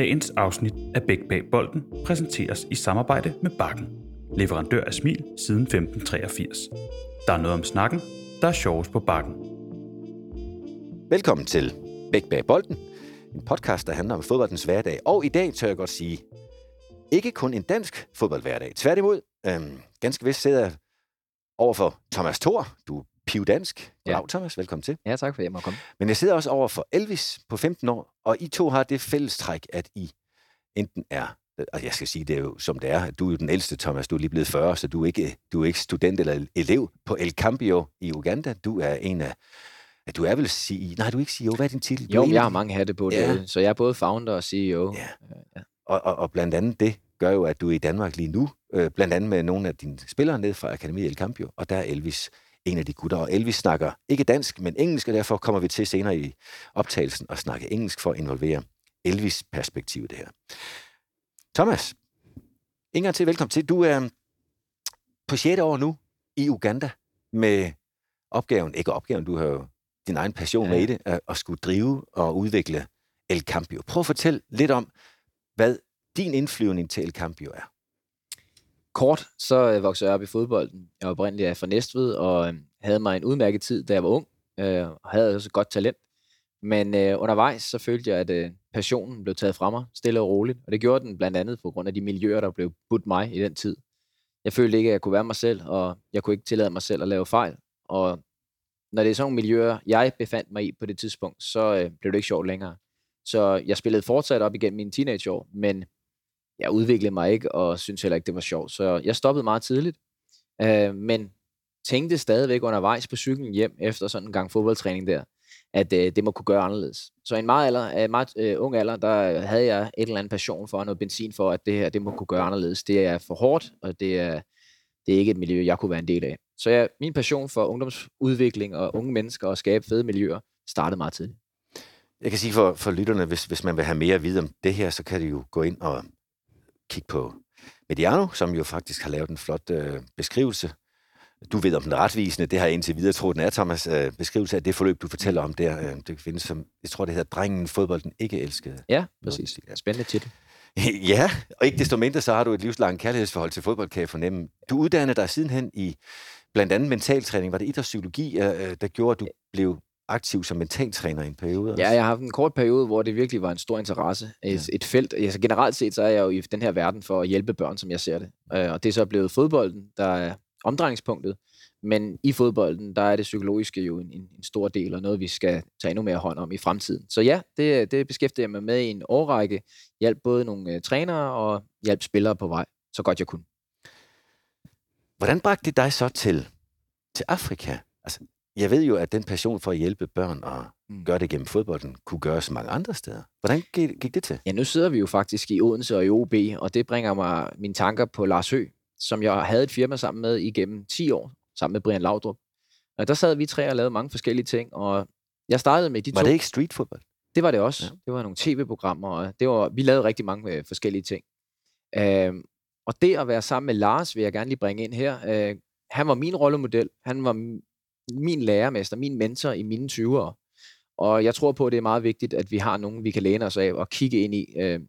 Dagens afsnit af Bæk Bag Bolden præsenteres i samarbejde med Bakken, leverandør af smil siden 1583. Der er noget om snakken, der er sjovest på Bakken. Velkommen til Bæk Bag Bolden, en podcast, der handler om fodboldens hverdag. Og i dag tør jeg godt sige, ikke kun en dansk fodboldhverdag. Tværtimod, øhm, ganske vist sidder jeg over for Thomas Thor. Du er piv dansk. Goddag, Ja. Thomas. Velkommen til. Ja, tak for, at jeg må komme. Men jeg sidder også over for Elvis på 15 år, og I to har det fællestræk, at I enten er, og jeg skal sige det er jo som det er, at du er jo den ældste, Thomas, du er lige blevet 40, så du er ikke, du er ikke student eller elev på El Cambio i Uganda. Du er en af, ja, du er vel CEO, nej, du er ikke CEO, hvad er din titel? Jo, jeg har mange hatte på Ja. det, så jeg er både founder og CEO. Ja. ja. Og, og, og blandt andet det gør jo, at du er i Danmark lige nu, øh, blandt andet med nogle af dine spillere ned fra Akademi El Campio, og der er Elvis en af de gutter. Og Elvis snakker ikke dansk, men engelsk, og derfor kommer vi til senere i optagelsen at snakke engelsk for at involvere Elvis perspektiv det her. Thomas, en gang til velkommen til. Du er på 6. år nu i Uganda med opgaven, ikke opgaven, du har jo din egen passion Ja. med i det, at, at skulle drive og udvikle El Campio. Prøv at fortælle lidt om, hvad din indflyvning til El Campio er. Kort, så øh, voksede jeg op i fodbolden. Jeg var oprindeligt af fra Næstved, og øh, havde mig en udmærket tid, da jeg var ung, øh, og havde også et godt talent. Men øh, undervejs, så følte jeg, at øh, passionen blev taget fra mig, stille og roligt. Og det gjorde den blandt andet på grund af de miljøer, der blev budt mig i den tid. Jeg følte ikke, at jeg kunne være mig selv, og jeg kunne ikke tillade mig selv at lave fejl. Og når det er sådan nogle miljøer, jeg befandt mig i på det tidspunkt, så øh, blev det ikke sjovt længere. Så jeg spillede fortsat op igennem mine teenageår, men jeg udviklede mig ikke, og synes heller ikke, det var sjovt. Så jeg stoppede meget tidligt, øh, men tænkte stadigvæk undervejs på cyklen hjem, efter sådan en gang fodboldtræning der, at øh, det må kunne gøre anderledes. Så i en meget, alder, øh, meget øh, ung alder, der havde jeg et eller andet passion for, noget benzin for, at det her, det må kunne gøre anderledes. Det er for hårdt, og det er, det er ikke et miljø, jeg kunne være en del af. Så jeg, min passion for ungdomsudvikling og unge mennesker og skabe fede miljøer, startede meget tidligt. Jeg kan sige for, for lytterne, hvis, hvis man vil have mere at vide om det her, så kan de jo gå ind og kigge på Mediano, som jo faktisk har lavet en flot øh, beskrivelse. Du ved, om den retvisende. Det har jeg indtil videre troet, den er, Thomas. Øh, beskrivelse af det forløb, du fortæller om der. Øh, det findes som, jeg tror, det hedder Drengen fodbolden ikke elskede. Ja, præcis. Spændende titel. Ja, og ikke desto mindre, så har du et livslangt kærlighedsforhold til fodbold, kan jeg fornemme. Du uddannede dig sidenhen i blandt andet mentaltræning. Var det idrætspsykologi, øh, der gjorde, at du blev aktiv som mentaltræner i en periode? Ja, jeg har haft en kort periode, hvor det virkelig var en stor interesse. Et, Ja. et felt. Altså, generelt set, så er jeg jo i den her verden for at hjælpe børn, som jeg ser det. Øh, Og det er så blevet fodbolden, der er omdrejningspunktet. Men i fodbolden, der er det psykologiske jo en, en, en stor del, og noget, vi skal tage endnu mere hånd om i fremtiden. Så ja, det, det beskæftiger jeg mig med i en årrække. Hjælp både nogle uh, trænere og hjælp spillere på vej, så godt jeg kunne. Hvordan bragte det dig så til, til Afrika? Altså, jeg ved jo, at den passion for at hjælpe børn og Mm. gøre det gennem fodbolden, kunne gøres mange andre steder. Hvordan gik, gik det til? Ja, nu sidder vi jo faktisk i Odense og i OB, og det bringer mig mine tanker på Lars Hø, som jeg havde et firma sammen med igennem 10 år, sammen med Brian Laudrup. Og der sad vi tre og lavede mange forskellige ting, og jeg startede med de Var to. det ikke streetfodbold? Det var det også. Ja. Det var nogle tv-programmer, og det var, vi lavede rigtig mange øh, forskellige ting. Øhm, og det at være sammen med Lars, vil jeg gerne lige bringe ind her. Øh, han var min rollemodel. Han var min lærermester, min mentor i mine 20'ere. Og jeg tror på, at det er meget vigtigt, at vi har nogen, vi kan læne os af og kigge ind i. Øh,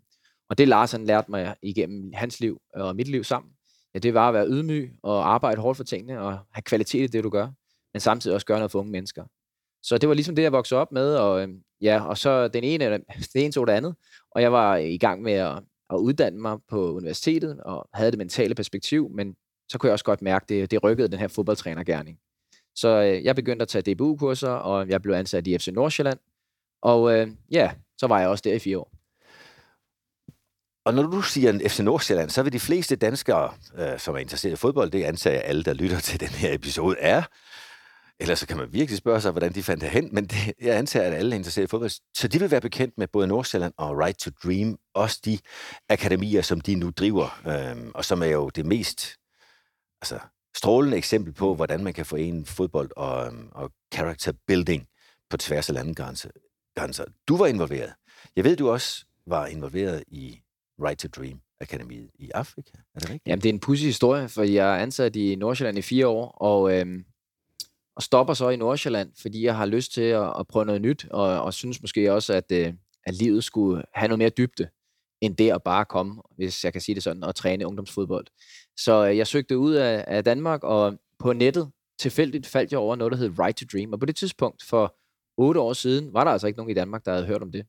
og det Lars han lærte mig igennem hans liv og mit liv sammen, ja, det var at være ydmyg og arbejde hårdt for tingene og have kvalitet i det, du gør, men samtidig også gøre noget for unge mennesker. Så det var ligesom det, jeg voksede op med, og, øh, ja, og så den ene, det ene tog det andet, og jeg var i gang med at, at uddanne mig på universitetet, og havde det mentale perspektiv, men så kunne jeg også godt mærke, det, det rykkede den her fodboldtrænergærning. Så øh, jeg begyndte at tage DBU-kurser, og jeg blev ansat i FC Nordsjælland, og øh, ja, så var jeg også der i fire år. Og når du siger FC Nordsjælland, så vil de fleste danskere, øh, som er interesseret i fodbold, det antager jeg alle, der lytter til den her episode, er. Ellers så kan man virkelig spørge sig, hvordan de fandt hen, men det, jeg antager, at alle er interesseret i fodbold. Så de vil være bekendt med både Nordsjælland og Right to Dream, også de akademier, som de nu driver, øh, og som er jo det mest altså, strålende eksempel på, hvordan man kan forene fodbold og, øhm, og character building på tværs af landegrænser. Du var involveret. Jeg ved, du også var involveret i Right to Dream Akademiet i Afrika. Er det rigtigt? Jamen, det er en pudsig historie, for jeg er ansat i Nordsjælland i fire år, og, øhm, og stopper så i Nordsjælland, fordi jeg har lyst til at, at prøve noget nyt, og, og synes måske også, at, øh, at livet skulle have noget mere dybde. end det at bare komme, hvis jeg kan sige det sådan, og træne ungdomsfodbold. Så øh, jeg søgte ud af, af Danmark, og på nettet tilfældigt faldt jeg over noget, der hed Right to Dream. Og på det tidspunkt, for otte år siden, var der altså ikke nogen i Danmark, der havde hørt om det.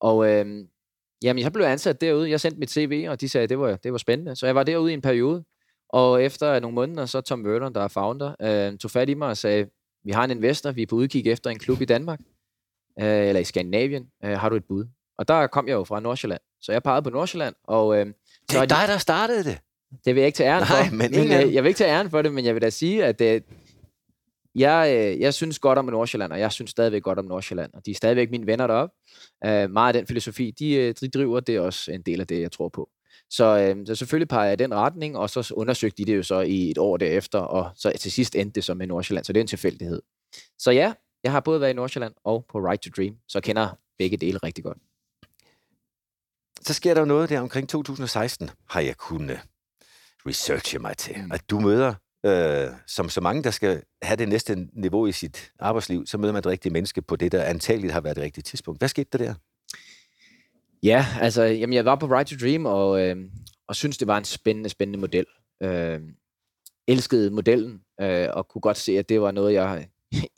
Og øh, jamen, jeg blev ansat derude. Jeg sendte mit CV, og de sagde, at det var, det var spændende. Så jeg var derude i en periode. Og efter nogle måneder, så Tom Vernon, der er founder, øh, tog fat i mig og sagde, vi har en investor, vi er på udkig efter en klub i Danmark, øh, eller i Skandinavien. Øh, har du et bud? Og der kom jeg jo fra Nordsjælland. Så jeg pegede på Nordsjælland, og... Øh, det er dig, der startede det. Det vil jeg ikke tage æren Nej, for. men ingen- øh, jeg vil ikke tage æren for det, men jeg vil da sige, at øh, jeg, øh, jeg synes godt om Nordsjælland, og jeg synes stadigvæk godt om Nordsjælland. Og de er stadigvæk mine venner deroppe. Øh, meget af den filosofi, de, de driver, det er også en del af det, jeg tror på. Så, øh, så selvfølgelig peger jeg i den retning, og så undersøgte de det jo så i et år derefter, og så til sidst endte det så med Nordsjælland, så det er en tilfældighed. Så ja, jeg har både været i Nordsjælland og på Right to Dream, så kender begge dele rigtig godt. Så sker der noget der omkring 2016, har jeg kunnet researche mig til. Mm. At du møder, øh, som så mange, der skal have det næste niveau i sit arbejdsliv, så møder man et rigtigt menneske på det, der antageligt har været det rigtige tidspunkt. Hvad skete der der? Ja, altså, jamen, jeg var på Right to Dream, og, øh, og synes det var en spændende, spændende model. Øh, elskede modellen, øh, og kunne godt se, at det var noget, jeg,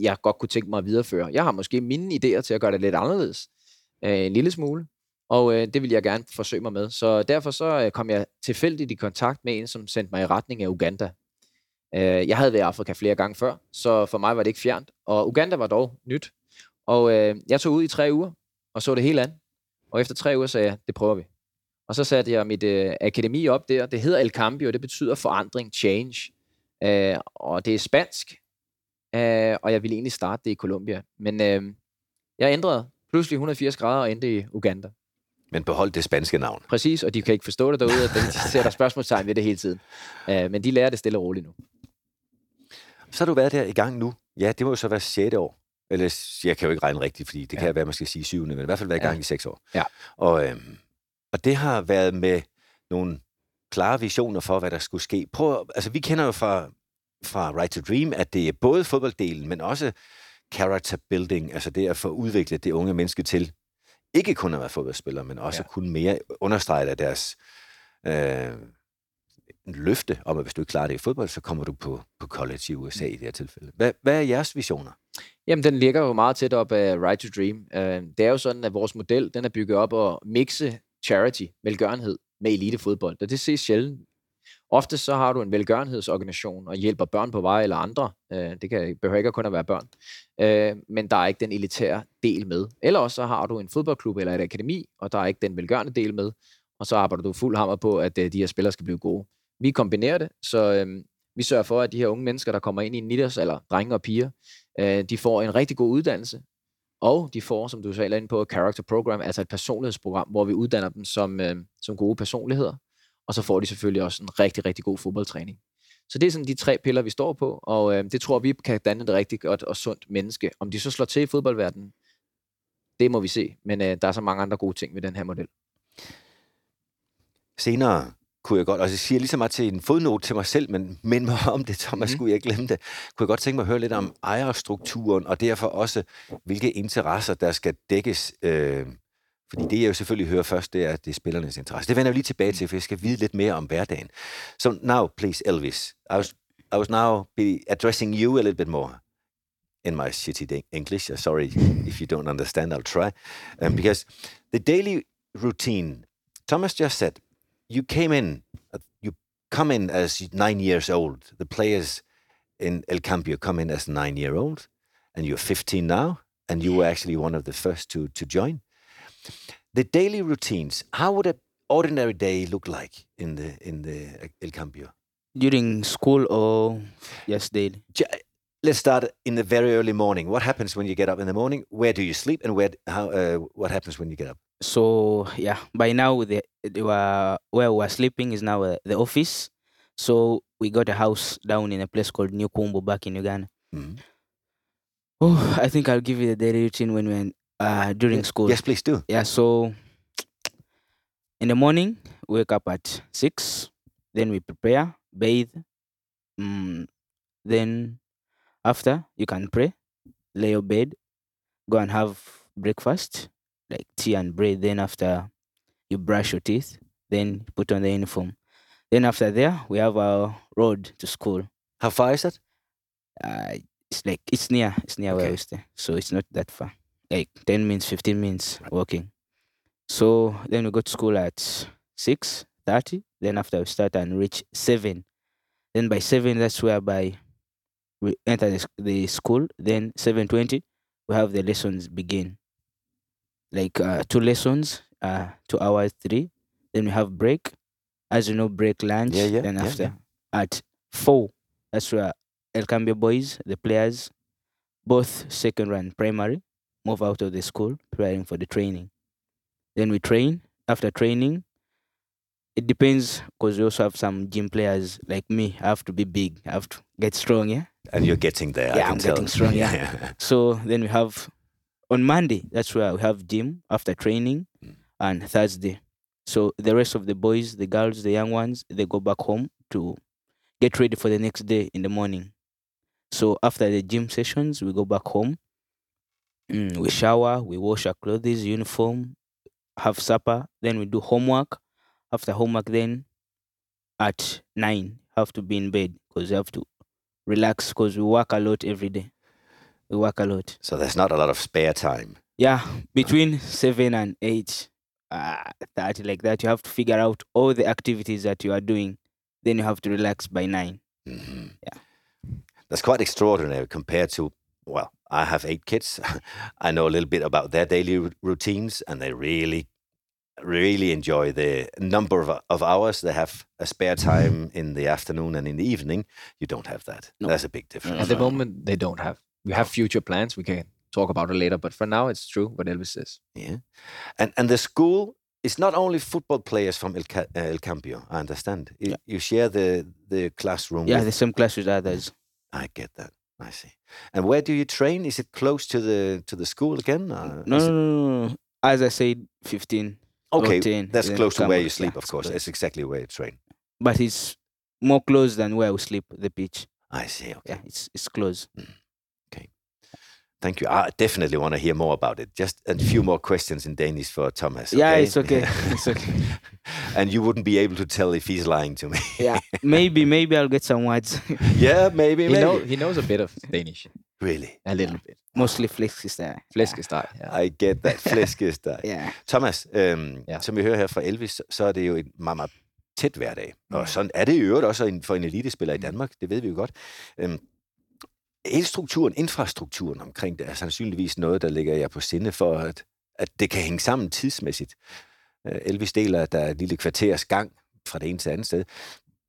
jeg godt kunne tænke mig at videreføre. Jeg har måske mine idéer til at gøre det lidt anderledes, øh, en lille smule, og øh, det vil jeg gerne forsøge mig med. Så derfor så øh, kom jeg tilfældigt i kontakt med en, som sendte mig i retning af Uganda. Øh, jeg havde været i Afrika flere gange før, så for mig var det ikke fjernt, og Uganda var dog nyt. Og øh, jeg tog ud i tre uger, og så det hele an. Og efter tre uger sagde jeg, det prøver vi. Og så satte jeg mit øh, akademi op der. Det hedder El Cambio, det betyder forandring, change. Øh, og det er spansk. Øh, og jeg ville egentlig starte det i Colombia. Men øh, jeg ændrede pludselig 180 grader og endte i Uganda. Men behold det spanske navn. Præcis, og de kan ikke forstå det derude, og de sætter spørgsmålstegn ved det hele tiden. Øh, men de lærer det stille og roligt nu. Så har du været der i gang nu. Ja, det må jo så være 6. år. Eller jeg kan jo ikke regne rigtigt, fordi det ja. Kan være, man skal sige 7. Men i hvert fald været i gang Ja. i 6 år. Ja. Og, øhm, og det har været med nogle klare visioner for, hvad der skulle ske. Prøv, altså, vi kender jo fra, fra Right to Dream, at det er både fodbolddelen, men også character building, altså det at få udviklet det unge menneske til ikke kun at være fodboldspiller, men også ja. Kunne mere understrege af deres øh, løfte om, at hvis du ikke klarer det i fodbold, så kommer du på, på college i USA i det her tilfælde. Hvad, hvad er jeres visioner? Jamen, den ligger jo meget tæt op af Right to Dream. Øh, det er jo sådan, at vores model, den er bygget op at mixe charity, velgørenhed, med elitefodbold. Og det ses sjældent. Ofte så har du en velgørenhedsorganisation og hjælper børn på vej eller andre. Øh, det kan, behøver ikke kun at være børn. Øh, men der er ikke den elitære del med. Eller også så har du en fodboldklub eller et akademi, og der er ikke den velgørende del med. Og så arbejder du fuld hammer på, at øh, de her spillere skal blive gode. Vi kombinerer det, så øh, vi sørger for, at de her unge mennesker, der kommer ind i en nitters, eller drenge og piger, øh, de får en rigtig god uddannelse, og de får, som du sagde ind på, et character program, altså et personlighedsprogram, hvor vi uddanner dem som, øh, som gode personligheder, og så får de selvfølgelig også en rigtig, rigtig god fodboldtræning. Så det er sådan de tre piller, vi står på, og øh, det tror vi kan danne et rigtig godt og sundt menneske. Om de så slår til i fodboldverdenen, det må vi se, men øh, der er så mange andre gode ting ved den her model. Senere kunne jeg godt, og jeg siger lige så meget til en fodnote til mig selv, men mind mig om det, Thomas, mm. Skulle jeg glemme det. Kunne jeg godt tænke mig at høre lidt om ejerstrukturen, og derfor også, hvilke interesser, der skal dækkes. Øh, fordi det, jeg jo selvfølgelig hører først, det er, at det er spillernes interesse. Det vender jeg lige tilbage til, for jeg skal vide lidt mere om hverdagen. So now, please, Elvis, I was, I was now be addressing you a little bit more in my shitty English. Uh, Sorry if you don't understand, I'll try. Um, because the daily routine, Thomas just said, you came in, uh, you come in as nine years old. The players in El Cambio come in as nine year old, and you're 15 now, and you were actually one of the first to, to join. The daily routines, how would an ordinary day look like in the in the uh, El Cambio? during school or yes, daily? Let's start in the very early morning. What happens when you get up in the morning? Where do you sleep, and where how uh, what happens when you get up? So yeah, by now the, they were where we are sleeping is now uh, the office. So we got a house down in a place called New Kumbu back in Uganda. Mhm. Oh, I think I'll give you the daily routine when we're in, uh, during school. Yes, please do. Yeah, so in the morning, wake up at six, then we prepare, bathe. Mm, then after, you can pray, lay your bed, go and have breakfast, like tea and bread. Then after, you brush your teeth, then put on the uniform. Then after there, we have our road to school. How far is that? Uh, it's like it's near, it's near where Okay. we stay, so it's not that far. Like ten minutes, fifteen minutes walking. So then we go to school at six thirty. Then after we start and reach seven. Then by seven, that's where by we enter the, the school. Then seven twenty, we have the lessons begin. Like uh, two lessons, uh, two hours three. Then we have break. As you know, break lunch. Yeah, yeah, Then yeah, after yeah. at four, that's where El Cambio boys, the players, both secondary and primary, move out of the school preparing for the training. Then we train. After training, it depends because we also have some gym players like me. I have to be big. I have to get strong. Yeah. And you're getting there. I Yeah, can I'm tell. getting strong, yeah. So then we have on Monday. That's where we have gym after training, Mm. and Thursday. So the rest of the boys, the girls, the young ones, they go back home to get ready for the next day in the morning. So after the gym sessions, we go back home. Mm, we shower, we wash our clothes, uniform, have supper, then we do homework. After homework, then at nine, have to be in bed because you have to relax because we work a lot every day. We work a lot. So there's not a lot of spare time. Yeah, between seven and eight, uh, thirty like that, you have to figure out all the activities that you are doing. Then you have to relax by nine. Mhm. Yeah. That's quite extraordinary compared to, well, I have eight kids. I know a little bit about their daily routines, and they really, really enjoy the number of, of hours they have a spare time in the afternoon and in the evening. You don't have that. No. That's a big difference. At the moment, they don't have. We have future plans. We can talk about it later. But for now, it's true what Elvis says. Yeah. And and the school is not only football players from El, Ca- uh, El Campio, I understand. You, Yeah. you share the, the classroom Yeah, with the same class with others. I get that. I see. And where do you train? Is it close to the to the school again? Uh, No, no, no, no. As I said, fifteen. Okay, 10, that's close to where you sleep, Yeah, of course. close. That's exactly where you train. But it's more close than where we sleep. The pitch. I see. Okay. Yeah, it's it's close. Thank you. I definitely want to hear more about it. Just a few more questions in Danish for Thomas. Yeah, it's okay. It's okay. and you wouldn't be able to tell if he's lying to me. Yeah, maybe maybe I'll get some words. yeah, maybe, He, maybe. know, he knows a bit of Danish. really? A little bit. Mostly flæskesteg. Flæskesteg. Yeah. I get that. Flæskesteg. Yeah. Thomas, øhm, Ja. som vi hører her fra Elvis, så- så er det jo en meget, meget tæt hverdag. Og sådan er det i øvrigt også en- for en elitespiller i Danmark, det ved vi jo godt. Øhm, hele strukturen, infrastrukturen omkring det, er sandsynligvis noget, der ligger jeg på sinde for, at, at det kan hænge sammen tidsmæssigt. Øh, Elvis deler, at der er et lille kvarters gang fra det ene til det andet sted.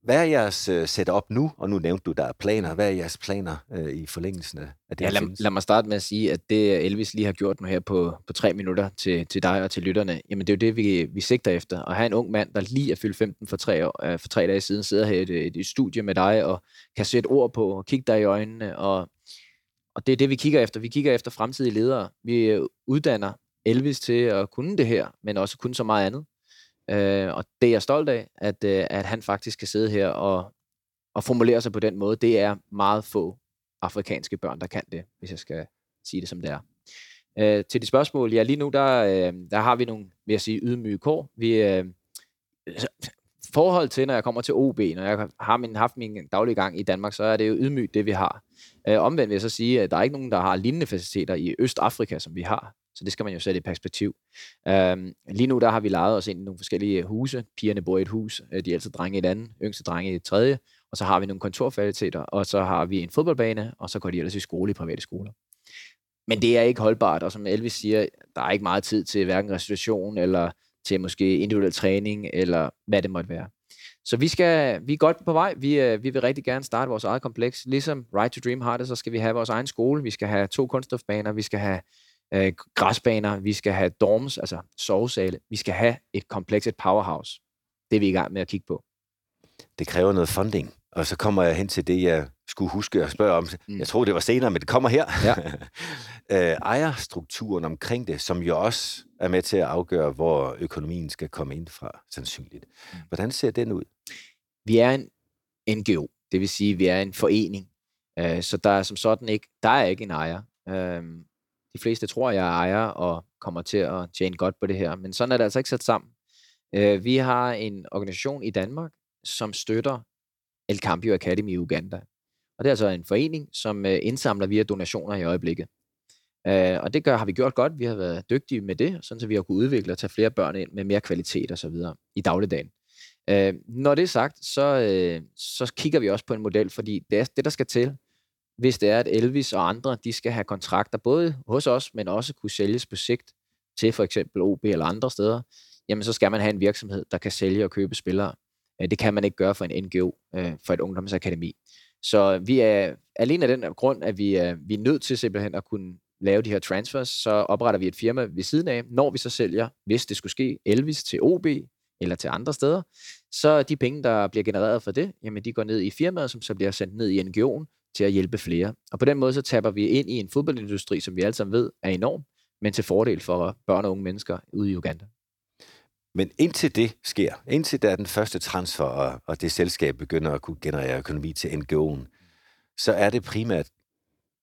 Hvad er jeres uh, setup nu? Og nu nævnte du, der er planer. Hvad er jeres planer uh, i forlængelsen af det? Ja, lad, lad mig starte med at sige, at det Elvis lige har gjort nu her på, på tre minutter til, til dig og til lytterne, jamen det er jo det, vi, vi sigter efter. At have en ung mand, der lige er fyldt 15 for tre, år, øh, for tre dage siden, sidder her i et, et, et studie med dig og kan sætte ord på og kigge dig i øjnene. Og, og det er det, vi kigger efter. Vi kigger efter fremtidige ledere. Vi øh, uddanner Elvis til at kunne det her, men også kunne så meget andet. Øh, og det er jeg stolt af, at, øh, at han faktisk kan sidde her og, og formulere sig på den måde. Det er meget få afrikanske børn, der kan det, hvis jeg skal sige det som det er. Øh, til de spørgsmål, ja lige nu, der, øh, der har vi nogle, vil jeg sige, ydmyge kår. Vi, øh, forhold til, når jeg kommer til OB, når jeg har min, haft min daglige gang i Danmark, så er det jo ydmygt, det vi har. Øh, omvendt vil jeg så sige, at der er ikke nogen, der har lignende faciliteter i Østafrika, som vi har. Så det skal man jo sætte i perspektiv. Øhm, lige nu der har vi lejet os ind i nogle forskellige huse. Pigerne bor i et hus, øh, de de altid drenge i et andet, yngste drenge i et tredje. Og så har vi nogle kontorfaciliteter, og så har vi en fodboldbane, og så går de ellers i skole i private skoler. Men det er ikke holdbart, og som Elvis siger, der er ikke meget tid til hverken restitution, eller til måske individuel træning, eller hvad det måtte være. Så vi, skal, vi er godt på vej. Vi, øh, vi vil rigtig gerne starte vores eget kompleks. Ligesom Right to Dream har det, så skal vi have vores egen skole. Vi skal have to kunststofbaner, vi skal have øh, græsbaner, vi skal have dorms, altså sovesale. Vi skal have et kompleks, et powerhouse. Det er vi i gang med at kigge på. det kræver noget funding. Og så kommer jeg hen til det, jeg skulle huske at spørge om. Mm. Jeg tror, det var senere, men det kommer her. Ja. øh, ejerstrukturen omkring det, som jo også er med til at afgøre, hvor økonomien skal komme ind fra, sandsynligt. Mm. Hvordan ser den ud? Vi er en NGO, det vil sige, at vi er en forening. Øh, så der er som sådan ikke, der er ikke en ejer. Øh, de fleste tror, jeg ejer og kommer til at tjene godt på det her, men sådan er det altså ikke sat sammen. Øh, vi har en organisation i Danmark, som støtter El Cambio Academy i Uganda. Og det er altså en forening, som øh, indsamler via donationer i øjeblikket. Øh, og det gør, har vi gjort godt. Vi har været dygtige med det, sådan så vi har kunnet udvikle og tage flere børn ind med mere kvalitet og så videre i dagligdagen. Øh, når det er sagt, så, øh, så kigger vi også på en model, fordi det er det, der skal til, hvis det er, at Elvis og andre, de skal have kontrakter, både hos os, men også kunne sælges på sigt til for eksempel OB eller andre steder, jamen så skal man have en virksomhed, der kan sælge og købe spillere. Øh, det kan man ikke gøre for en NGO, øh, for et ungdomsakademi. Så vi er alene af den grund, at vi er, vi er nødt til simpelthen at kunne lave de her transfers, så opretter vi et firma ved siden af. Når vi så sælger, hvis det skulle ske, Elvis til OB eller til andre steder, så de penge, der bliver genereret for det, jamen de går ned i firmaet, som så bliver sendt ned i NGO'en til at hjælpe flere. Og på den måde så tapper vi ind i en fodboldindustri, som vi alle sammen ved er enorm, men til fordel for børn og unge mennesker ude i Uganda. Men indtil det sker, indtil der er den første transfer, og, og det selskab begynder at kunne generere økonomi til NGO'en, så er det primært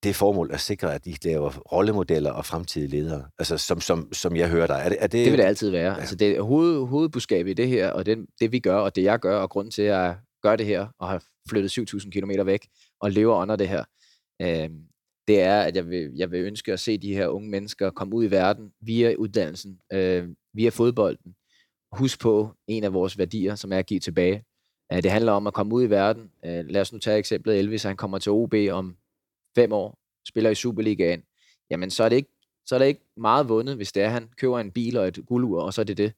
det formål at sikre, at de laver rollemodeller og fremtidige ledere, altså som, som, som jeg hører dig. Er det, er det... det vil det altid være. Ja. Altså det hoved, hovedbudskabet i det her, og det, det vi gør, og det jeg gør, og grund til, at jeg gør det her, og har flyttet 7.000 km væk, og lever under det her, øh, det er, at jeg vil, jeg vil ønske at se de her unge mennesker komme ud i verden via uddannelsen, øh, via fodbolden. Husk på en af vores værdier, som er at give tilbage. Øh, det handler om at komme ud i verden. Øh, lad os nu tage eksemplet Elvis, han kommer til OB om fem år, spiller i Superligaen. Jamen, så er det ikke, så er det ikke meget vundet, hvis det er, at han køber en bil og et guldur, og så er det det.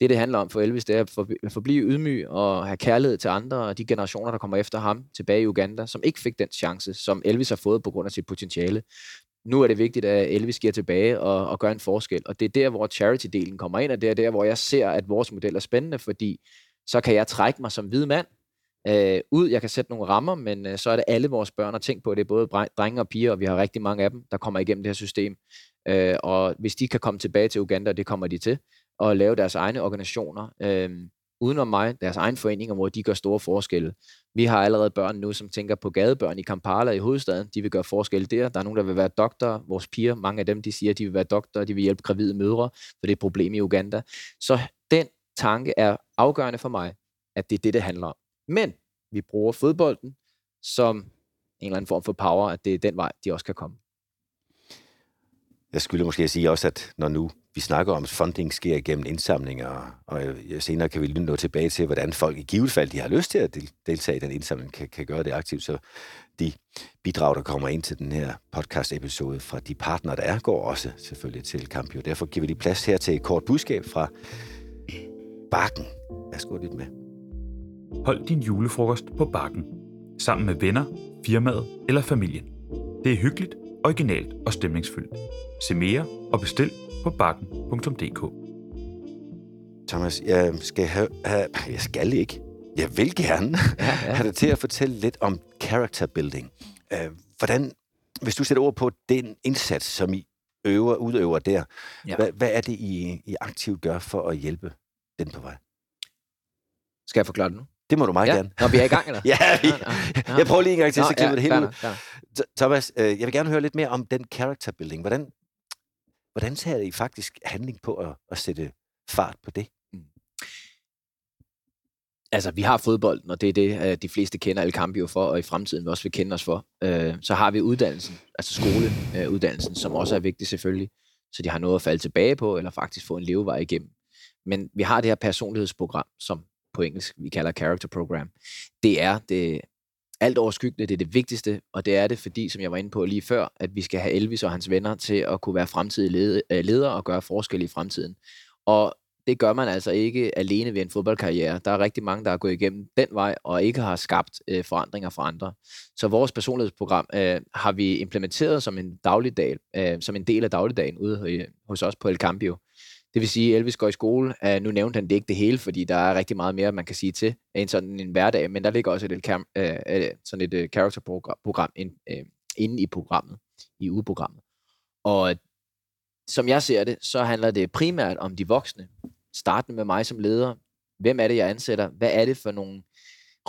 Det, det handler om for Elvis, det er at forblive ydmyg og have kærlighed til andre og de generationer, der kommer efter ham tilbage i Uganda, som ikke fik den chance, som Elvis har fået på grund af sit potentiale nu er det vigtigt, at Elvis giver tilbage og, og gør en forskel. Og det er der, hvor charity-delen kommer ind, og det er der, hvor jeg ser, at vores model er spændende, fordi så kan jeg trække mig som hvid mand øh, ud. Jeg kan sætte nogle rammer, men øh, så er det alle vores børn og tænk på. Det er både drenge og piger, og vi har rigtig mange af dem, der kommer igennem det her system. Øh, og hvis de kan komme tilbage til Uganda, og det kommer de til, og lave deres egne organisationer, øh, udenom mig, deres egen foreninger, hvor de gør store forskelle. Vi har allerede børn nu, som tænker på gadebørn i Kampala i hovedstaden. De vil gøre forskel der. Der er nogen, der vil være doktor. Vores piger, mange af dem, de siger, at de vil være doktor, de vil hjælpe gravide mødre, for det er et problem i Uganda. Så den tanke er afgørende for mig, at det er det, det handler om. Men vi bruger fodbolden som en eller anden form for power, at det er den vej, de også kan komme. Jeg skulle måske sige også, at når nu vi snakker om, at funding sker igennem indsamlinger, og senere kan vi nå tilbage til, hvordan folk i givet fald, de har lyst til at deltage i den indsamling, kan, kan gøre det aktivt. Så de bidrag, der kommer ind til den her podcast-episode fra de partnere, der er, går også selvfølgelig til Campio. Derfor giver vi lige plads her til et kort budskab fra Bakken. Værsgo lidt med. Hold din julefrokost på Bakken. Sammen med venner, firmaet eller familien. Det er hyggeligt, originalt og stemningsfyldt. Se mere og bestil på bakken.dk. Thomas, jeg skal have, have... Jeg skal ikke. Jeg vil gerne ja, ja. have dig til at fortælle lidt om character building. Uh, hvordan, hvis du sætter ord på den indsats, som I øver, udøver der, ja. hvad, hvad er det, I, I aktivt gør for at hjælpe den på vej? Skal jeg forklare det nu? Det må du meget ja. gerne. Nå, vi er i gang, eller? ja, vi, ja, jeg prøver lige en gang til, Nå, så klipper ja, det hele ud. Thomas, øh, jeg vil gerne høre lidt mere om den character building. Hvordan, hvordan tager I faktisk handling på at, at sætte fart på det? Mm. Altså, vi har fodbolden, og det er det, øh, de fleste kender El Cambio for, og i fremtiden vi også vil kende os for. Øh, så har vi uddannelsen, altså skoleuddannelsen, som også er vigtig selvfølgelig, så de har noget at falde tilbage på, eller faktisk få en levevej igennem. Men vi har det her personlighedsprogram, som på engelsk, vi kalder character program. Det er det alt overskyggende, det er det vigtigste, og det er det, fordi, som jeg var inde på lige før, at vi skal have Elvis og hans venner til at kunne være fremtidige øh, ledere og gøre forskel i fremtiden. Og det gør man altså ikke alene ved en fodboldkarriere. Der er rigtig mange, der har gået igennem den vej og ikke har skabt øh, forandringer for andre. Så vores personlighedsprogram øh, har vi implementeret som en dagligdag, øh, som en del af dagligdagen ude øh, hos os på El Cambio. Det vil sige, at Elvis går i skole. Uh, nu nævnte han det ikke det hele, fordi der er rigtig meget mere, man kan sige til en sådan en hverdag, men der ligger også et, uh, uh, sådan et uh, character-program ind, uh, inde i programmet, i ugeprogrammet. Og som jeg ser det, så handler det primært om de voksne. Startende med mig som leder. Hvem er det, jeg ansætter? Hvad er det for nogle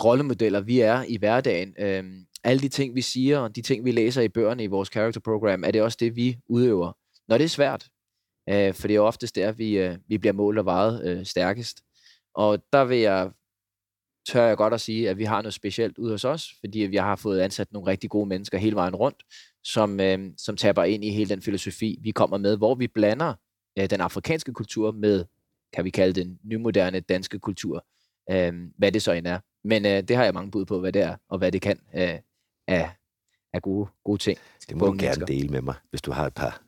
rollemodeller, vi er i hverdagen? Uh, alle de ting, vi siger, og de ting, vi læser i bøgerne i vores character program, er det også det, vi udøver. Når det er svært, Øh, for det er oftest der, vi, øh, vi bliver målt og vejet øh, stærkest. Og der vil jeg, tør jeg godt at sige, at vi har noget specielt ud hos os, fordi vi har fået ansat nogle rigtig gode mennesker hele vejen rundt, som, øh, som taber ind i hele den filosofi, vi kommer med, hvor vi blander øh, den afrikanske kultur med, kan vi kalde den nymoderne danske kultur, øh, hvad det så end er. Men øh, det har jeg mange bud på, hvad det er, og hvad det kan øh, af, af gode, gode ting. Det må du gerne dele med mig, hvis du har et par.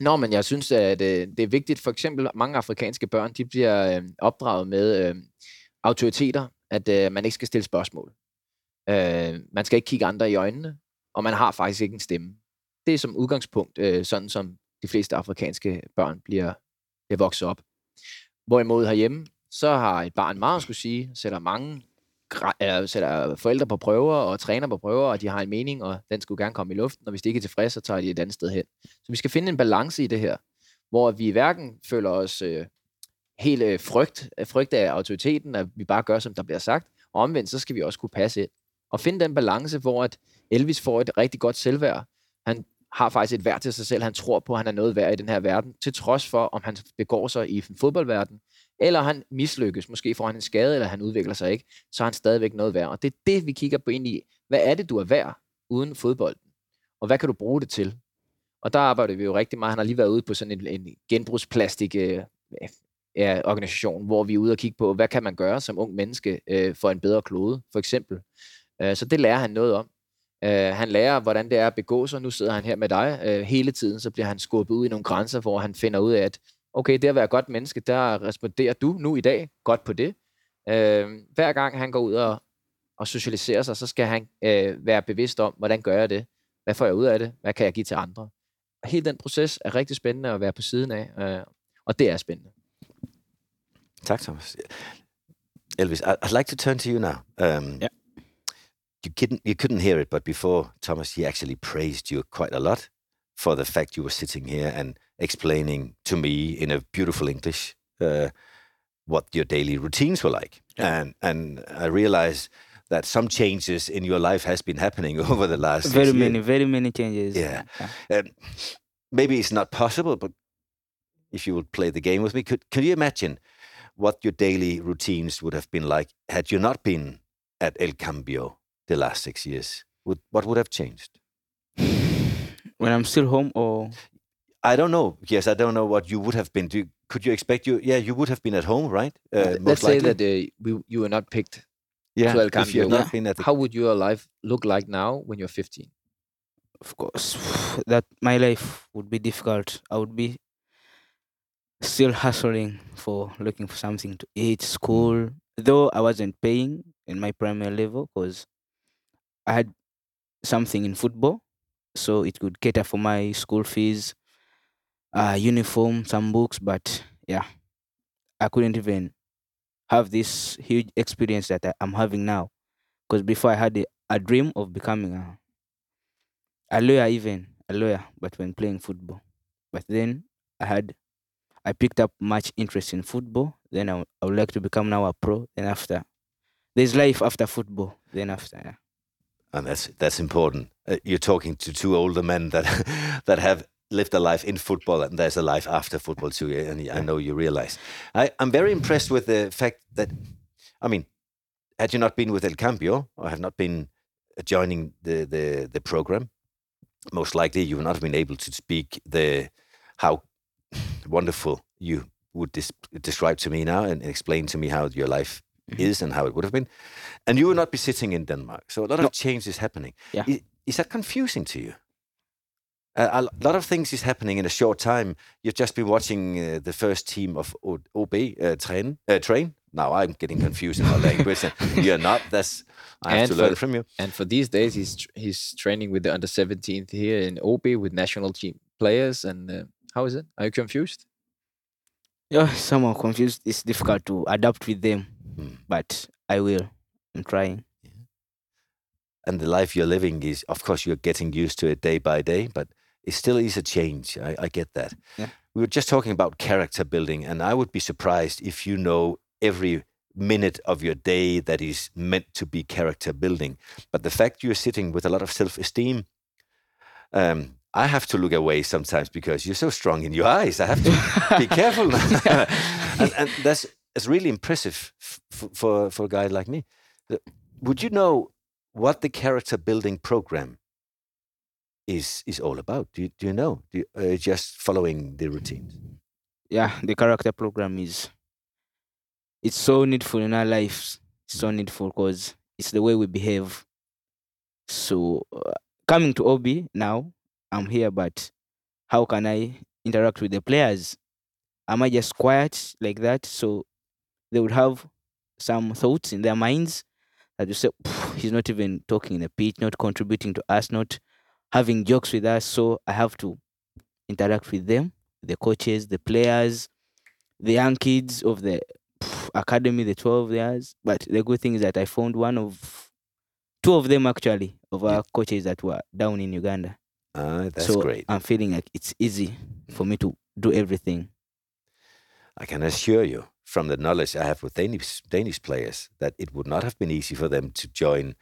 Nå, men jeg synes, at øh, det er vigtigt. For eksempel, mange afrikanske børn, de bliver øh, opdraget med øh, autoriteter, at øh, man ikke skal stille spørgsmål. Øh, man skal ikke kigge andre i øjnene, og man har faktisk ikke en stemme. Det er som udgangspunkt øh, sådan, som de fleste afrikanske børn bliver, bliver vokset op. Hvorimod herhjemme, så har et barn meget at skulle sige, sætter mange sætter forældre på prøver og træner på prøver, og de har en mening, og den skulle gerne komme i luften, og hvis de ikke er tilfredse, så tager de et andet sted hen. Så vi skal finde en balance i det her, hvor vi hverken føler os øh, helt øh, frygt, øh, frygt af autoriteten, at vi bare gør, som der bliver sagt, og omvendt, så skal vi også kunne passe ind. Og finde den balance, hvor at Elvis får et rigtig godt selvværd. Han har faktisk et værd til sig selv. Han tror på, at han er noget værd i den her verden, til trods for, om han begår sig i en fodboldverden, eller han mislykkes, måske får han en skade, eller han udvikler sig ikke, så er han stadigvæk noget værd. Og det er det, vi kigger på ind i. Hvad er det, du er værd uden fodbolden? Og hvad kan du bruge det til? Og der arbejder vi jo rigtig meget. Han har lige været ude på sådan en, en genbrugsplastik øh, ja, organisation, hvor vi er ude og kigge på, hvad kan man gøre som ung menneske øh, for en bedre klode, for eksempel. Øh, så det lærer han noget om. Øh, han lærer, hvordan det er at begå sig. Nu sidder han her med dig øh, hele tiden, så bliver han skubbet ud i nogle grænser, hvor han finder ud af, at okay, det at være godt menneske, der responderer du nu i dag godt på det. Øh, hver gang han går ud og, og socialiserer sig, så skal han øh, være bevidst om, hvordan gør jeg det? Hvad får jeg ud af det? Hvad kan jeg give til andre? Og hele den proces er rigtig spændende at være på siden af, øh, og det er spændende. Tak, Thomas. Elvis, I'd like to turn to you now. Um, yeah. You couldn't, you couldn't hear it, but before Thomas, he actually praised you quite a lot for the fact you were sitting here and explaining to me in a beautiful English uh, what your daily routines were like. Yeah. And and I realized that some changes in your life has been happening over the last very many, years. very many changes. Yeah. yeah. Um, maybe it's not possible, but if you would play the game with me, could can you imagine what your daily routines would have been like had you not been at El Cambio the last six years? Would, what would have changed? When I'm still home, or I don't know. Yes, I don't know what you would have been. Do, could you expect you? Yeah, you would have been at home, right? Uh, Let's say that uh, we, you were not picked. Yeah, to El if you not been at the... How would your life look like now when you're 15? Of course, that my life would be difficult. I would be still hustling for looking for something to eat, school. Though I wasn't paying in my primary level because I had something in football, so it could cater for my school fees uh, uniform, some books, but yeah, I couldn't even have this huge experience that I, am having now. Because before I had a, a dream of becoming a, a lawyer, even a lawyer, but when playing football. But then I had, I picked up much interest in football. Then I, would like to become now a pro. Then after, there's life after football. Then after, yeah. And that's that's important. Uh, you're talking to two older men that that have lived a life in football and there's a life after football too. And I know you realize. I, I'm very impressed with the fact that, I mean, had you not been with El Cambio or have not been joining the, the, the program, most likely you would not have been able to speak the how wonderful you would describe to me now and explain to me how your life mm-hmm. is and how it would have been. And you would not be sitting in Denmark. So a lot no. of change is happening. Yeah. Is, is that confusing to you? A lot of things is happening in a short time. You've just been watching uh, the first team of OB uh, train. Uh, train. Now I'm getting confused in my language. You're not. That's I have and to for, learn from you. And for these days, he's he's training with the under 17th here in OB with national team players. And uh, how is it? Are you confused? Yeah, somewhat confused. It's difficult to adapt with them, hmm. but I will. I'm trying. And the life you're living is, of course, you're getting used to it day by day, but it still is a change. I, I get that. Yeah. We were just talking about character building, and I would be surprised if you know every minute of your day that is meant to be character building. But the fact you're sitting with a lot of self esteem, um, I have to look away sometimes because you're so strong in your eyes. I have to be careful. and, and that's it's really impressive for for a guy like me. Would you know what the character building program is is all about? Do you, do you know? Do you, uh, just following the routines? yeah, the character program is it's so needful in our lives. It's so needful because it's the way we behave. So uh, coming to OB now, I'm here, but how can I interact with the players? Am I just quiet like that? So they would have some thoughts in their minds that you say he's not even talking in the pitch, not contributing to us, not having jokes with us. So I have to interact with them the coaches, the players, the young kids of the pff, academy, the 12 years. But the good thing is that I found one of two of them actually of our coaches that were down in Uganda. Ah, that's so great. I'm feeling like it's easy for me to do everything. I can assure you from the knowledge I have with Danish Danish players that it would not have been easy for them to join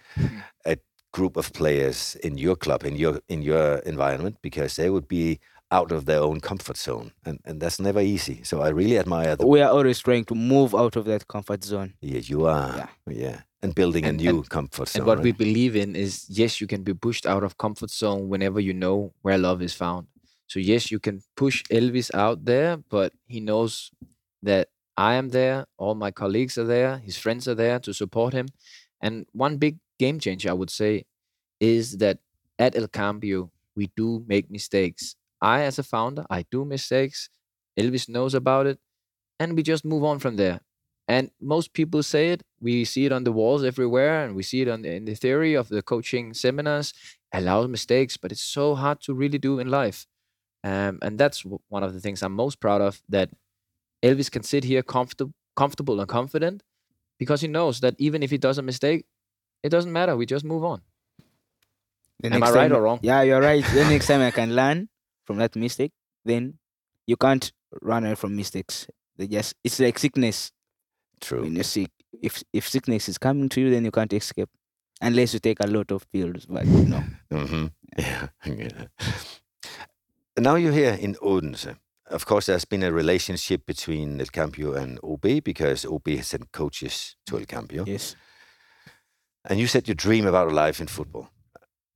a group of players in your club in your in your environment because they would be out of their own comfort zone and, and that's never easy. So I really admire the We are always trying to move out of that comfort zone. yeah, you are Yeah. yeah. And building And- a new and- comfort zone. And what we believe in is yes, you can be pushed out of comfort zone whenever you know where love is found. So yes, you can push Elvis out there, but he knows that I am there, all my colleagues are there, his friends are there to support him. And one big game changer, I would say, is that at El Cambio, we do make mistakes. I, as a founder, I do mistakes. Elvis knows about it, and we just move on from there. And most people say it. We see it on the walls everywhere, and we see it on the, in the theory of the coaching seminars. Allow mistakes, but it's so hard to really do in life. Um, and that's one of the things I'm most proud of. That Elvis can sit here comfortable, comfortable and confident, because he knows that even if he does a mistake, it doesn't matter. We just move on. The Am I right time- or wrong? Yeah, you're right. the next time I can learn from that mistake, then you can't run away from mistakes. They just it's like sickness. True. When you're sick, if if sickness is coming to you, then you can't escape unless you take a lot of pills. But no, hmm Yeah. yeah. Now you're here in Odense. Of course, there's been a relationship between El Campio and OB because OB has sent coaches to El Campio. yes, And you said you dream about a life in football.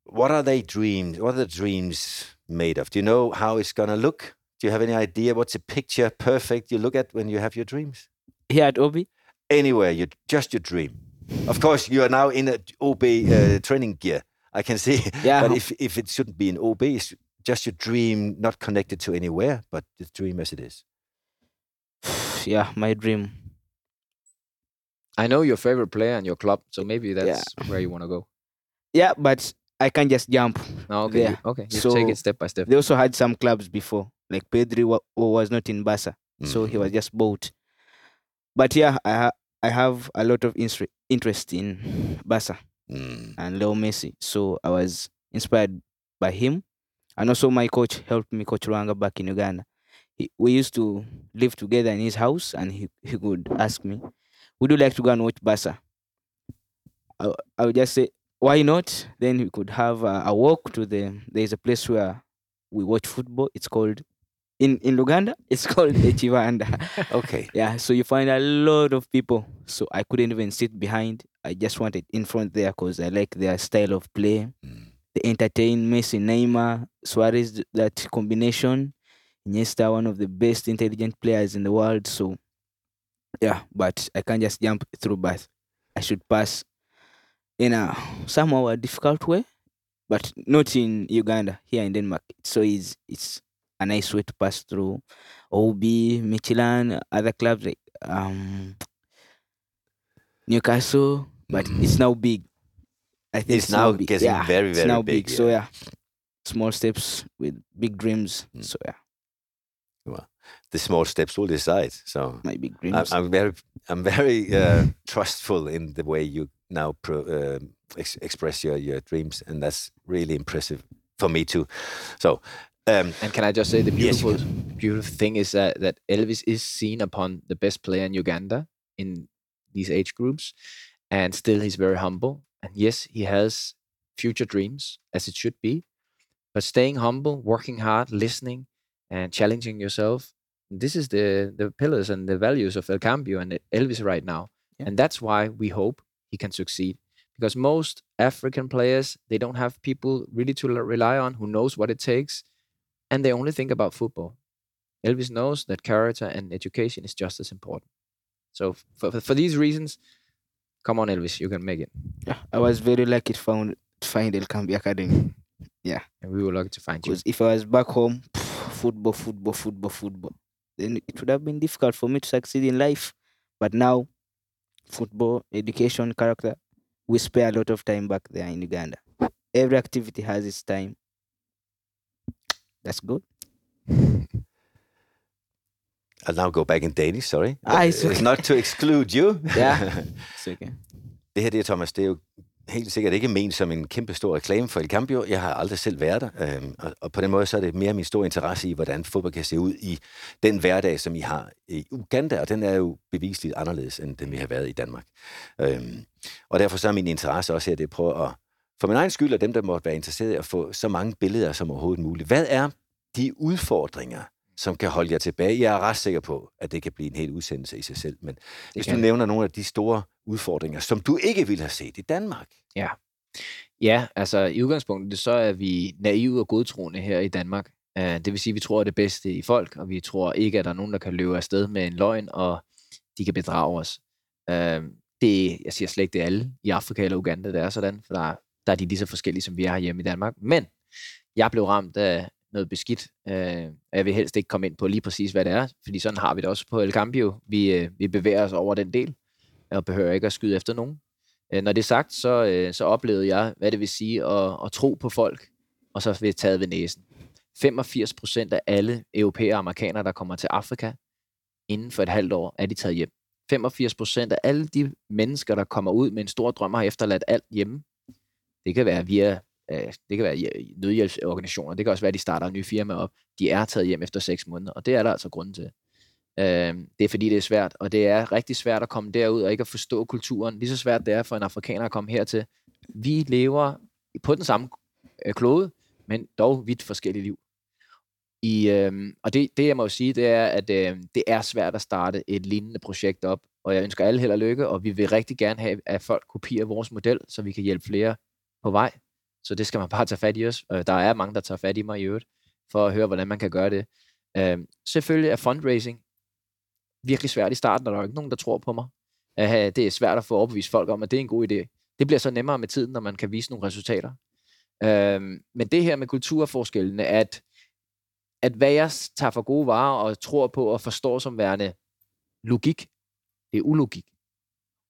What are they dreams? What are the dreams made of? Do you know how it's gonna look? Do you have any idea what's a picture perfect you look at when you have your dreams? here at Obi, Anywhere, you just your dream. Of course, you are now in a OB uh, training gear. I can see. Yeah. But if if it shouldn't be an OB, it's just your dream, not connected to anywhere, but the dream as it is. yeah, my dream. I know your favorite player and your club, so maybe that's where you want to go. Yeah, but I can't just jump. No, okay, Yeah. you- okay. You take it step by step. They also had some clubs before, like Pedri wa- who was not in Barca, so he Mhm. was just bought. But yeah, I ha- I have a lot of instre- interest in Barca. Mm. and Leo Messi. So I was inspired by him. And also my coach helped me coach Ruanga back in Uganda. He, we used to live together in his house and he, he would ask me, would you like to go and watch Barca? I, I would just say, why not? Then we could have a, a walk to the, there's a place where we watch football. It's called, in, in Uganda, it's called Echivanda. Okay. Yeah, so you find a lot of people. So I couldn't even sit behind. I just wanted in front there because I like their style of play. Mm. They entertain Messi, Neymar, Suarez, that combination. Iniesta, one of the best intelligent players in the world. So, yeah, but I can't just jump through Bath. I should pass in a somehow a difficult way, but not in Uganda, here in Denmark. So it's, it's a nice way to pass through OB, Michelin, other clubs like um, Newcastle, but it's now big. I think It's now big. getting yeah, very, it's very now big, So yeah. yeah, small steps with big dreams. Mm. So yeah, The small steps will decide. So big I. I'm very, I'm very uh, trustful in the way you now pro, uh, ex- express your, your dreams, and that's really impressive for me too. So, um, And can I just say the Yes, beautiful, beautiful thing is that that Elvis is seen upon the best player in Uganda in these age groups, and still he's very humble. And yes, he has future dreams, as it should be, but staying humble, working hard, listening, and challenging yourself. This is the the pillars and the values of El Cambio and Elvis right now, Yeah. and that's why we hope he can succeed. Because most African players they don't have people really to rely on who knows what it takes, and they only think about football. Elvis knows that character and education is just as important. So for for, for these reasons, come on, Elvis, you can make it, Yeah, I was very lucky to found to find El Cambio Academy. Yeah, and we were lucky to find you. Because if I was back home, football, football, football, football, then it would have been difficult for me to succeed in life. But now, football, education, character, we spare a lot of time back there in Uganda. Every activity has its time. That's good. I'll now go back in Danish, sorry. Ah, it's okay. not to exclude you. Yeah. It's okay. Det her, det er Thomas, det er jo helt sikkert ikke ment som en kæmpe stor reklame for El Cambio. Jeg har aldrig selv været der, øhm, og, og på den måde så er det mere min store interesse i, hvordan fodbold kan se ud i den hverdag, som I har i Uganda, og den er jo bevisligt anderledes, end den vi har været i Danmark. Øhm, og derfor så er min interesse også, her, det prøver at, for min egen skyld, og dem, der måtte være interesseret i at få så mange billeder som overhovedet muligt. Hvad er de udfordringer, som kan holde jer tilbage? Jeg er ret sikker på, at det kan blive en hel udsendelse i sig selv, men hvis du kan det. nævner nogle af de store udfordringer, som du ikke ville have set i Danmark. Ja, altså i udgangspunktet, så er vi naive og godtroende her i Danmark. Uh, det vil sige, at vi tror det bedste i folk, og vi tror ikke, at der er nogen, der kan løbe afsted med en løgn, og de kan bedrage os. Uh, det, jeg siger slet ikke, det er alle i Afrika eller Uganda, det er sådan, for der, der er de lige så forskellige, som vi er hjemme i Danmark. Men jeg blev ramt af noget beskidt, Øh, og jeg vil helst ikke komme ind på lige præcis, hvad det er, fordi sådan har vi det også på El Cambio. Vi, øh, vi bevæger os over den del, og behøver ikke at skyde efter nogen. Øh, Når det er sagt, så, øh, så oplevede jeg, hvad det vil sige at, at tro på folk, og så blive taget ved næsen. 85 procent af alle europæere og amerikanere, der kommer til Afrika, inden for et halvt år, er de taget hjem. 85 procent af alle de mennesker, der kommer ud med en stor drøm og har efterladt alt hjemme, det kan være via Øh, det kan være nødhjælpsorganisationer, det kan også være, at de starter en ny firma op, de er taget hjem efter 6 måneder, og det er der altså grunden til. Øh, det er fordi, det er svært, og det er rigtig svært at komme derud og ikke at forstå kulturen. Lige så svært det er for en afrikaner at komme hertil. Vi lever på den samme øh, klode, men dog vidt forskellige liv. I, øh, og det, det, jeg må jo sige, det er, at øh, det er svært at starte et lignende projekt op, og jeg ønsker alle held og lykke, og vi vil rigtig gerne have, at folk kopierer vores model, så vi kan hjælpe flere på vej. Så det skal man bare tage fat i os. Øh, der er mange, der tager fat i mig i øvrigt, for at høre, hvordan man kan gøre det. Øh, selvfølgelig er fundraising virkelig svært i starten, og der er jo ikke nogen, der tror på mig. Øh, det er svært at få overbevist folk om, at det er en god idé. Det bliver så nemmere med tiden, når man kan vise nogle resultater. Øh, men det her med kulturforskellene, at, at hvad jeg tager for gode varer og tror på og forstår som værende logik, det er ulogik.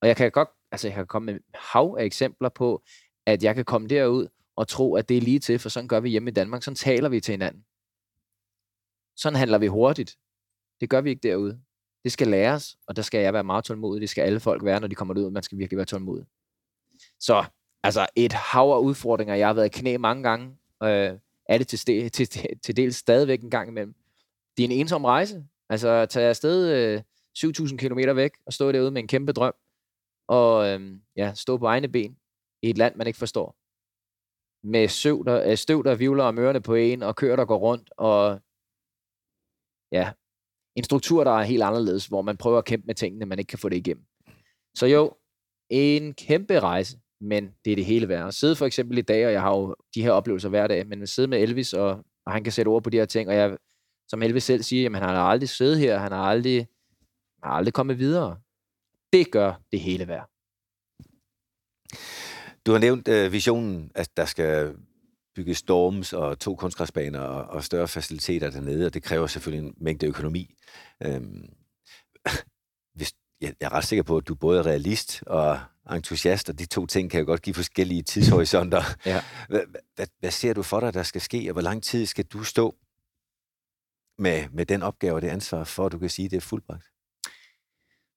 Og jeg kan godt, altså jeg kan komme med hav af eksempler på, at jeg kan komme derud og tro, at det er lige til, for sådan gør vi hjemme i Danmark. Sådan taler vi til hinanden. Sådan handler vi hurtigt. Det gør vi ikke derude. Det skal læres, og der skal jeg være meget tålmodig. Det skal alle folk være, når de kommer ud. Man skal virkelig være tålmodig. Så altså et hav af udfordringer. Jeg har været i knæ mange gange. Øh, er det til, ste- til, til, til dels stadigvæk en gang imellem. Det er en ensom rejse. Altså at tage afsted øh, 7.000 km væk og stå derude med en kæmpe drøm. Og øh, ja, stå på egne ben i et land, man ikke forstår. Med støv, der, øh, støv, der vivler om ørerne på en, og køer, der går rundt, og ja, en struktur, der er helt anderledes, hvor man prøver at kæmpe med tingene, man ikke kan få det igennem. Så jo, en kæmpe rejse, men det er det hele værd. At sidde for eksempel i dag, og jeg har jo de her oplevelser hver dag, men at sidde med Elvis, og, og han kan sætte ord på de her ting, og jeg, som Elvis selv siger, jamen han har aldrig siddet her, han har aldrig, han har aldrig kommet videre. Det gør det hele værd. Du har nævnt øh, visionen, at der skal bygges storms og to kunstgræsbaner og, og større faciliteter dernede, og det kræver selvfølgelig en mængde økonomi. Øhm, hvis, jeg, jeg er ret sikker på, at du både er realist og entusiast, og de to ting kan jo godt give forskellige tidshorisonter. Ja. Hvad, hvad, hvad ser du for dig, der skal ske, og hvor lang tid skal du stå med, med den opgave og det ansvar, for at du kan sige, at det er fuldbragt?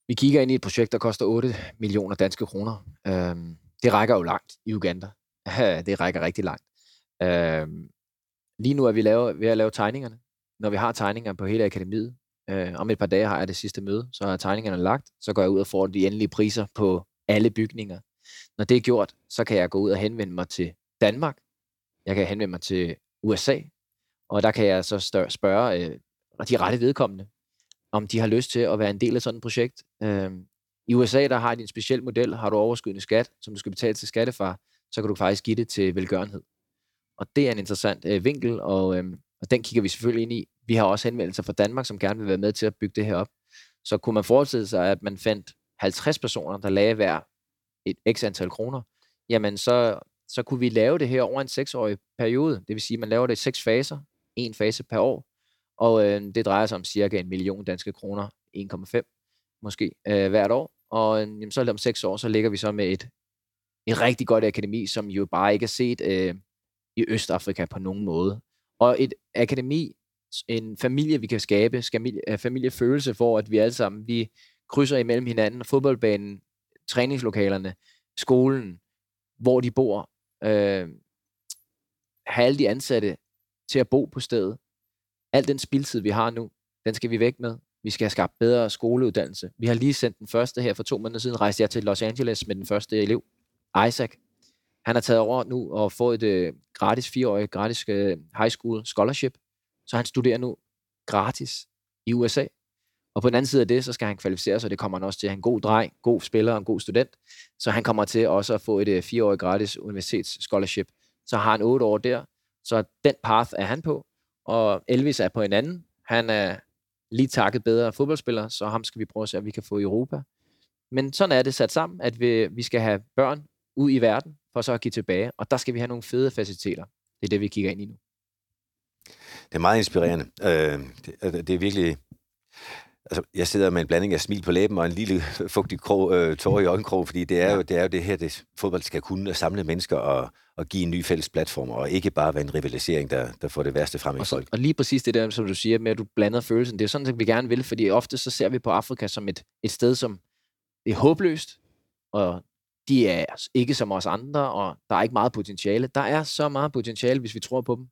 Vi kigger ind i et projekt, der koster 8 millioner danske kroner. Øhm, det rækker jo langt i Uganda. det rækker rigtig langt. Øh, lige nu er vi lave, ved at lave tegningerne. Når vi har tegningerne på hele akademiet, øh, om et par dage har jeg det sidste møde, så er tegningerne lagt, så går jeg ud og får de endelige priser på alle bygninger. Når det er gjort, så kan jeg gå ud og henvende mig til Danmark. Jeg kan henvende mig til USA, og der kan jeg så spørge øh, de rette vedkommende. om de har lyst til at være en del af sådan et projekt. Øh, i USA, der har de en speciel model. Har du overskydende skat, som du skal betale til skattefar, så kan du faktisk give det til velgørenhed. Og det er en interessant øh, vinkel, og, øh, og den kigger vi selvfølgelig ind i. Vi har også henvendelser fra Danmark, som gerne vil være med til at bygge det her op. Så kunne man forestille sig, at man fandt 50 personer, der lagde hver et x antal kroner, jamen så, så kunne vi lave det her over en seksårig periode. Det vil sige, at man laver det i seks faser, en fase per år, og øh, det drejer sig om cirka en million danske kroner, 1,5 måske, øh, hvert år. Og øhm, jamen, så om seks år, så ligger vi så med et, et rigtig godt akademi, som jo bare ikke er set øh, i Østafrika på nogen måde. Og et akademi, en familie, vi kan skabe, familie, øh, familiefølelse, hvor at vi alle sammen, vi krydser imellem hinanden, fodboldbanen, træningslokalerne, skolen, hvor de bor, øh, have alle de ansatte til at bo på stedet. Al den spildtid, vi har nu, den skal vi væk med. Vi skal have skabt bedre skoleuddannelse. Vi har lige sendt den første her for to måneder siden, rejste jeg til Los Angeles med den første elev, Isaac. Han har taget over nu og fået et øh, gratis fireårigt gratis øh, high school scholarship. Så han studerer nu gratis i USA. Og på den anden side af det, så skal han kvalificere sig, det kommer han også til. Han er en god dreng, god spiller og en god student. Så han kommer til også at få et øh, fireårigt gratis universitets scholarship. Så har han otte år der. Så den path er han på. Og Elvis er på en anden. Han er lige takket bedre fodboldspiller, så ham skal vi prøve at se, at vi kan få i Europa. Men sådan er det sat sammen, at vi, vi skal have børn ud i verden, for så at give tilbage. Og der skal vi have nogle fede faciliteter. Det er det, vi kigger ind i nu. Det er meget inspirerende. Øh, det, det er virkelig... Altså, jeg sidder med en blanding af smil på læben og en lille fugtig krog, øh, tår i øjenkrog, fordi det er, jo, det er jo det her, det fodbold skal kunne at samle mennesker og, og give en ny fælles platform, og ikke bare være en rivalisering, der, der får det værste frem i Og, så, folk. og lige præcis det der, som du siger, med at du blander følelsen, det er sådan, at vi gerne vil, fordi ofte så ser vi på Afrika som et, et sted, som det er håbløst, og de er ikke som os andre, og der er ikke meget potentiale. Der er så meget potentiale, hvis vi tror på dem.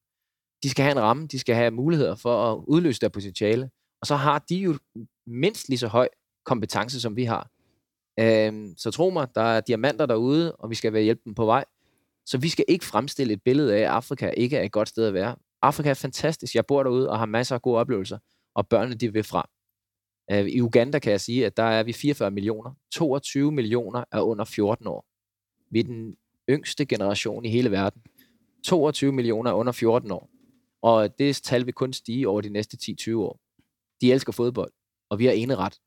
De skal have en ramme, de skal have muligheder for at udløse deres potentiale, og så har de jo mindst lige så høj kompetence, som vi har. Øhm, så tro mig, der er diamanter derude, og vi skal være hjælpen på vej. Så vi skal ikke fremstille et billede af, at Afrika ikke er et godt sted at være. Afrika er fantastisk. Jeg bor derude og har masser af gode oplevelser, og børnene de vil frem. Øh, I Uganda kan jeg sige, at der er vi 44 millioner. 22 millioner er under 14 år. Vi er den yngste generation i hele verden. 22 millioner er under 14 år. Og det tal vil kun stige over de næste 10-20 år. De elsker fodbold, og vi har eneret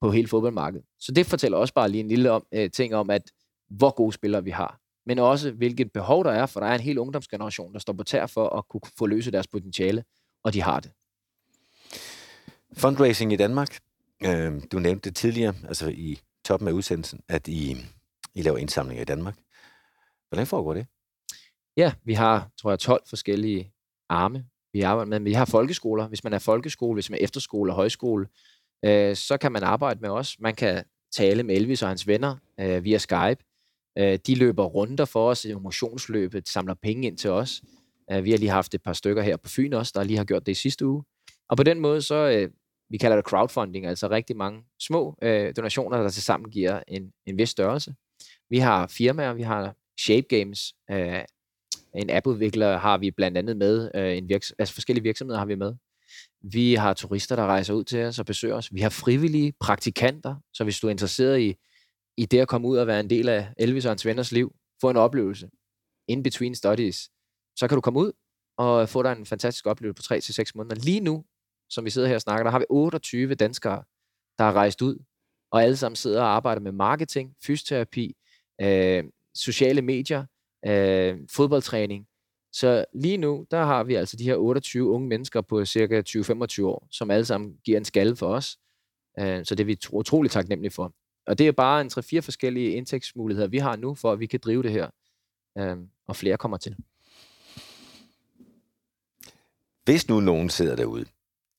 på hele fodboldmarkedet. Så det fortæller også bare lige en lille om, øh, ting om, at hvor gode spillere vi har. Men også, hvilket behov der er, for der er en hel ungdomsgeneration, der står på tær for at kunne få løse deres potentiale, og de har det. Fundraising i Danmark. Øh, du nævnte det tidligere, altså i toppen af udsendelsen, at I, I laver indsamlinger i Danmark. Hvordan foregår det? Ja, vi har, tror jeg, 12 forskellige arme, vi arbejder med. Men vi har folkeskoler. Hvis man er folkeskole, hvis man er efterskole og højskole, øh, så kan man arbejde med os. Man kan tale med Elvis og hans venner øh, via Skype. Øh, de løber runder for os i motionsløbet, samler penge ind til os. Øh, vi har lige haft et par stykker her på Fyn også, der lige har gjort det i sidste uge. Og på den måde, så øh, vi kalder det crowdfunding, altså rigtig mange små øh, donationer, der tilsammen giver en, en vis størrelse. Vi har firmaer, vi har Shape Games, øh, en appudvikler har vi blandt andet med, øh, en virks- altså forskellige virksomheder har vi med. Vi har turister, der rejser ud til os og besøger os. Vi har frivillige praktikanter, så hvis du er interesseret i, i det at komme ud og være en del af Elvis og hans venners liv, få en oplevelse in between studies, så kan du komme ud og få dig en fantastisk oplevelse på 3-6 måneder. Lige nu, som vi sidder her og snakker, der har vi 28 danskere, der har rejst ud, og alle sammen sidder og arbejder med marketing, fysioterapi, øh, sociale medier, øh, fodboldtræning. Så lige nu, der har vi altså de her 28 unge mennesker på cirka 20-25 år, som alle sammen giver en skalle for os. Øh, så det er vi utroligt taknemmelige for. Og det er bare en 3-4 forskellige indtægtsmuligheder, vi har nu, for at vi kan drive det her. Øh, og flere kommer til. Hvis nu nogen sidder derude,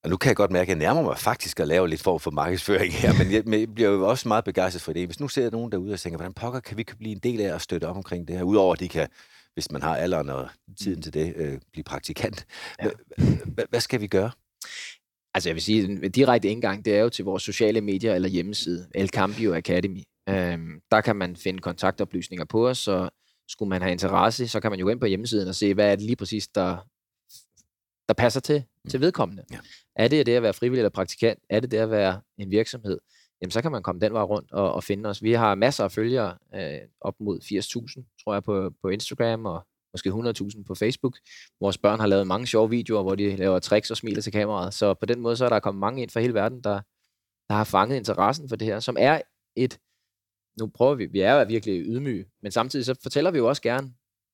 og nu kan jeg godt mærke, at jeg nærmer mig faktisk at lave lidt form for markedsføring her, men jeg, men jeg bliver jo også meget begejstret for det. Hvis nu sidder nogen derude og tænker, hvordan pokker kan vi blive en del af at støtte op omkring det her, udover at de kan, hvis man har alderen og tiden til det, øh, blive praktikant. Ja. Hvad skal vi gøre? Altså jeg vil sige, den direkte indgang, det er jo til vores sociale medier eller hjemmeside, El Cambio Academy. Øhm, der kan man finde kontaktoplysninger på os, så skulle man have interesse, så kan man jo gå ind på hjemmesiden og se, hvad er det lige præcis, der der passer til, til vedkommende. Ja. Er det det at være frivillig eller praktikant? Er det det at være en virksomhed? Jamen, så kan man komme den vej rundt og, og finde os. Vi har masser af følgere, øh, op mod 80.000, tror jeg, på, på Instagram, og måske 100.000 på Facebook. Vores børn har lavet mange sjove videoer, hvor de laver tricks og smiler til kameraet. Så på den måde, så er der kommet mange ind fra hele verden, der, der har fanget interessen for det her, som er et, nu prøver vi, vi er jo virkelig ydmyge, men samtidig så fortæller vi jo også gerne,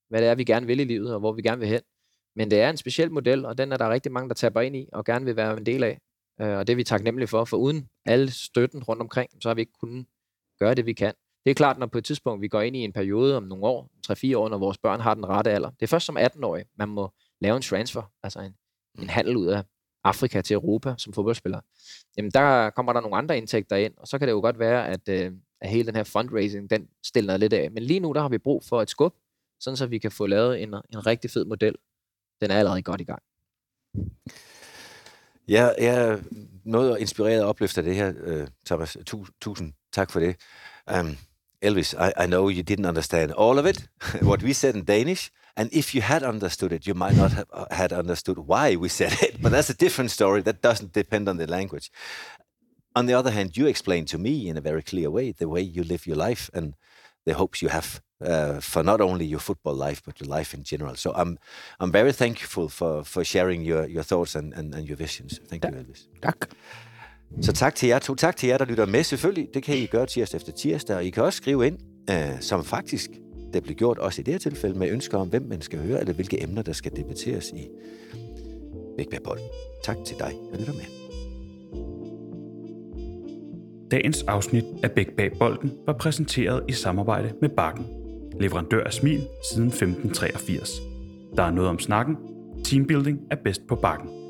hvad det er, vi gerne vil i livet, og hvor vi gerne vil hen. Men det er en speciel model, og den er der rigtig mange, der taber ind i, og gerne vil være en del af. Øh, Og det er vi taknemmelige for, for uden alle støtten rundt omkring, så har vi ikke kunnet gøre det, vi kan. Det er klart, når på et tidspunkt vi går ind i en periode om nogle år, 3-4 år, når vores børn har den rette alder. Det er først som 18-årig, man må lave en transfer, altså en, en handel ud af Afrika til Europa som fodboldspiller. Jamen der kommer der nogle andre indtægter ind, og så kan det jo godt være, at, øh, at hele den her fundraising, den stiller lidt af. Men lige nu, der har vi brug for et skub, sådan så vi kan få lavet en, en rigtig fed model. Den er allerede godt i gang. Jeg er noget inspireret og opløftet af det her, øh, Thomas. Tu, tusind tak for det. Um, Elvis, I, I know you didn't understand all of it, what we said in Danish. And if you had understood it, you might not have uh, had understood why we said it. But that's a different story. That doesn't depend on the language. On the other hand, you explained to me in a very clear way the way you live your life and the hopes you have uh, for not only your football life but your life in general. So I'm I'm very thankful for for sharing your your thoughts and and, and your visions. Thank you, Elvis. Tak. Så tak til jer to. Tak til jer, der lytter med selvfølgelig. Det kan I gøre tirsdag efter tirsdag. Og I kan også skrive ind, øh, som faktisk det blev gjort også i det her tilfælde, med ønsker om, hvem man skal høre, eller hvilke emner, der skal debatteres i Vækbær Bold. Tak til dig, der lytter med. Dagens afsnit af Bæk bag bolden var præsenteret i samarbejde med Bakken. Leverandør af smil siden 1583. Der er noget om snakken. Teambuilding er bedst på Bakken.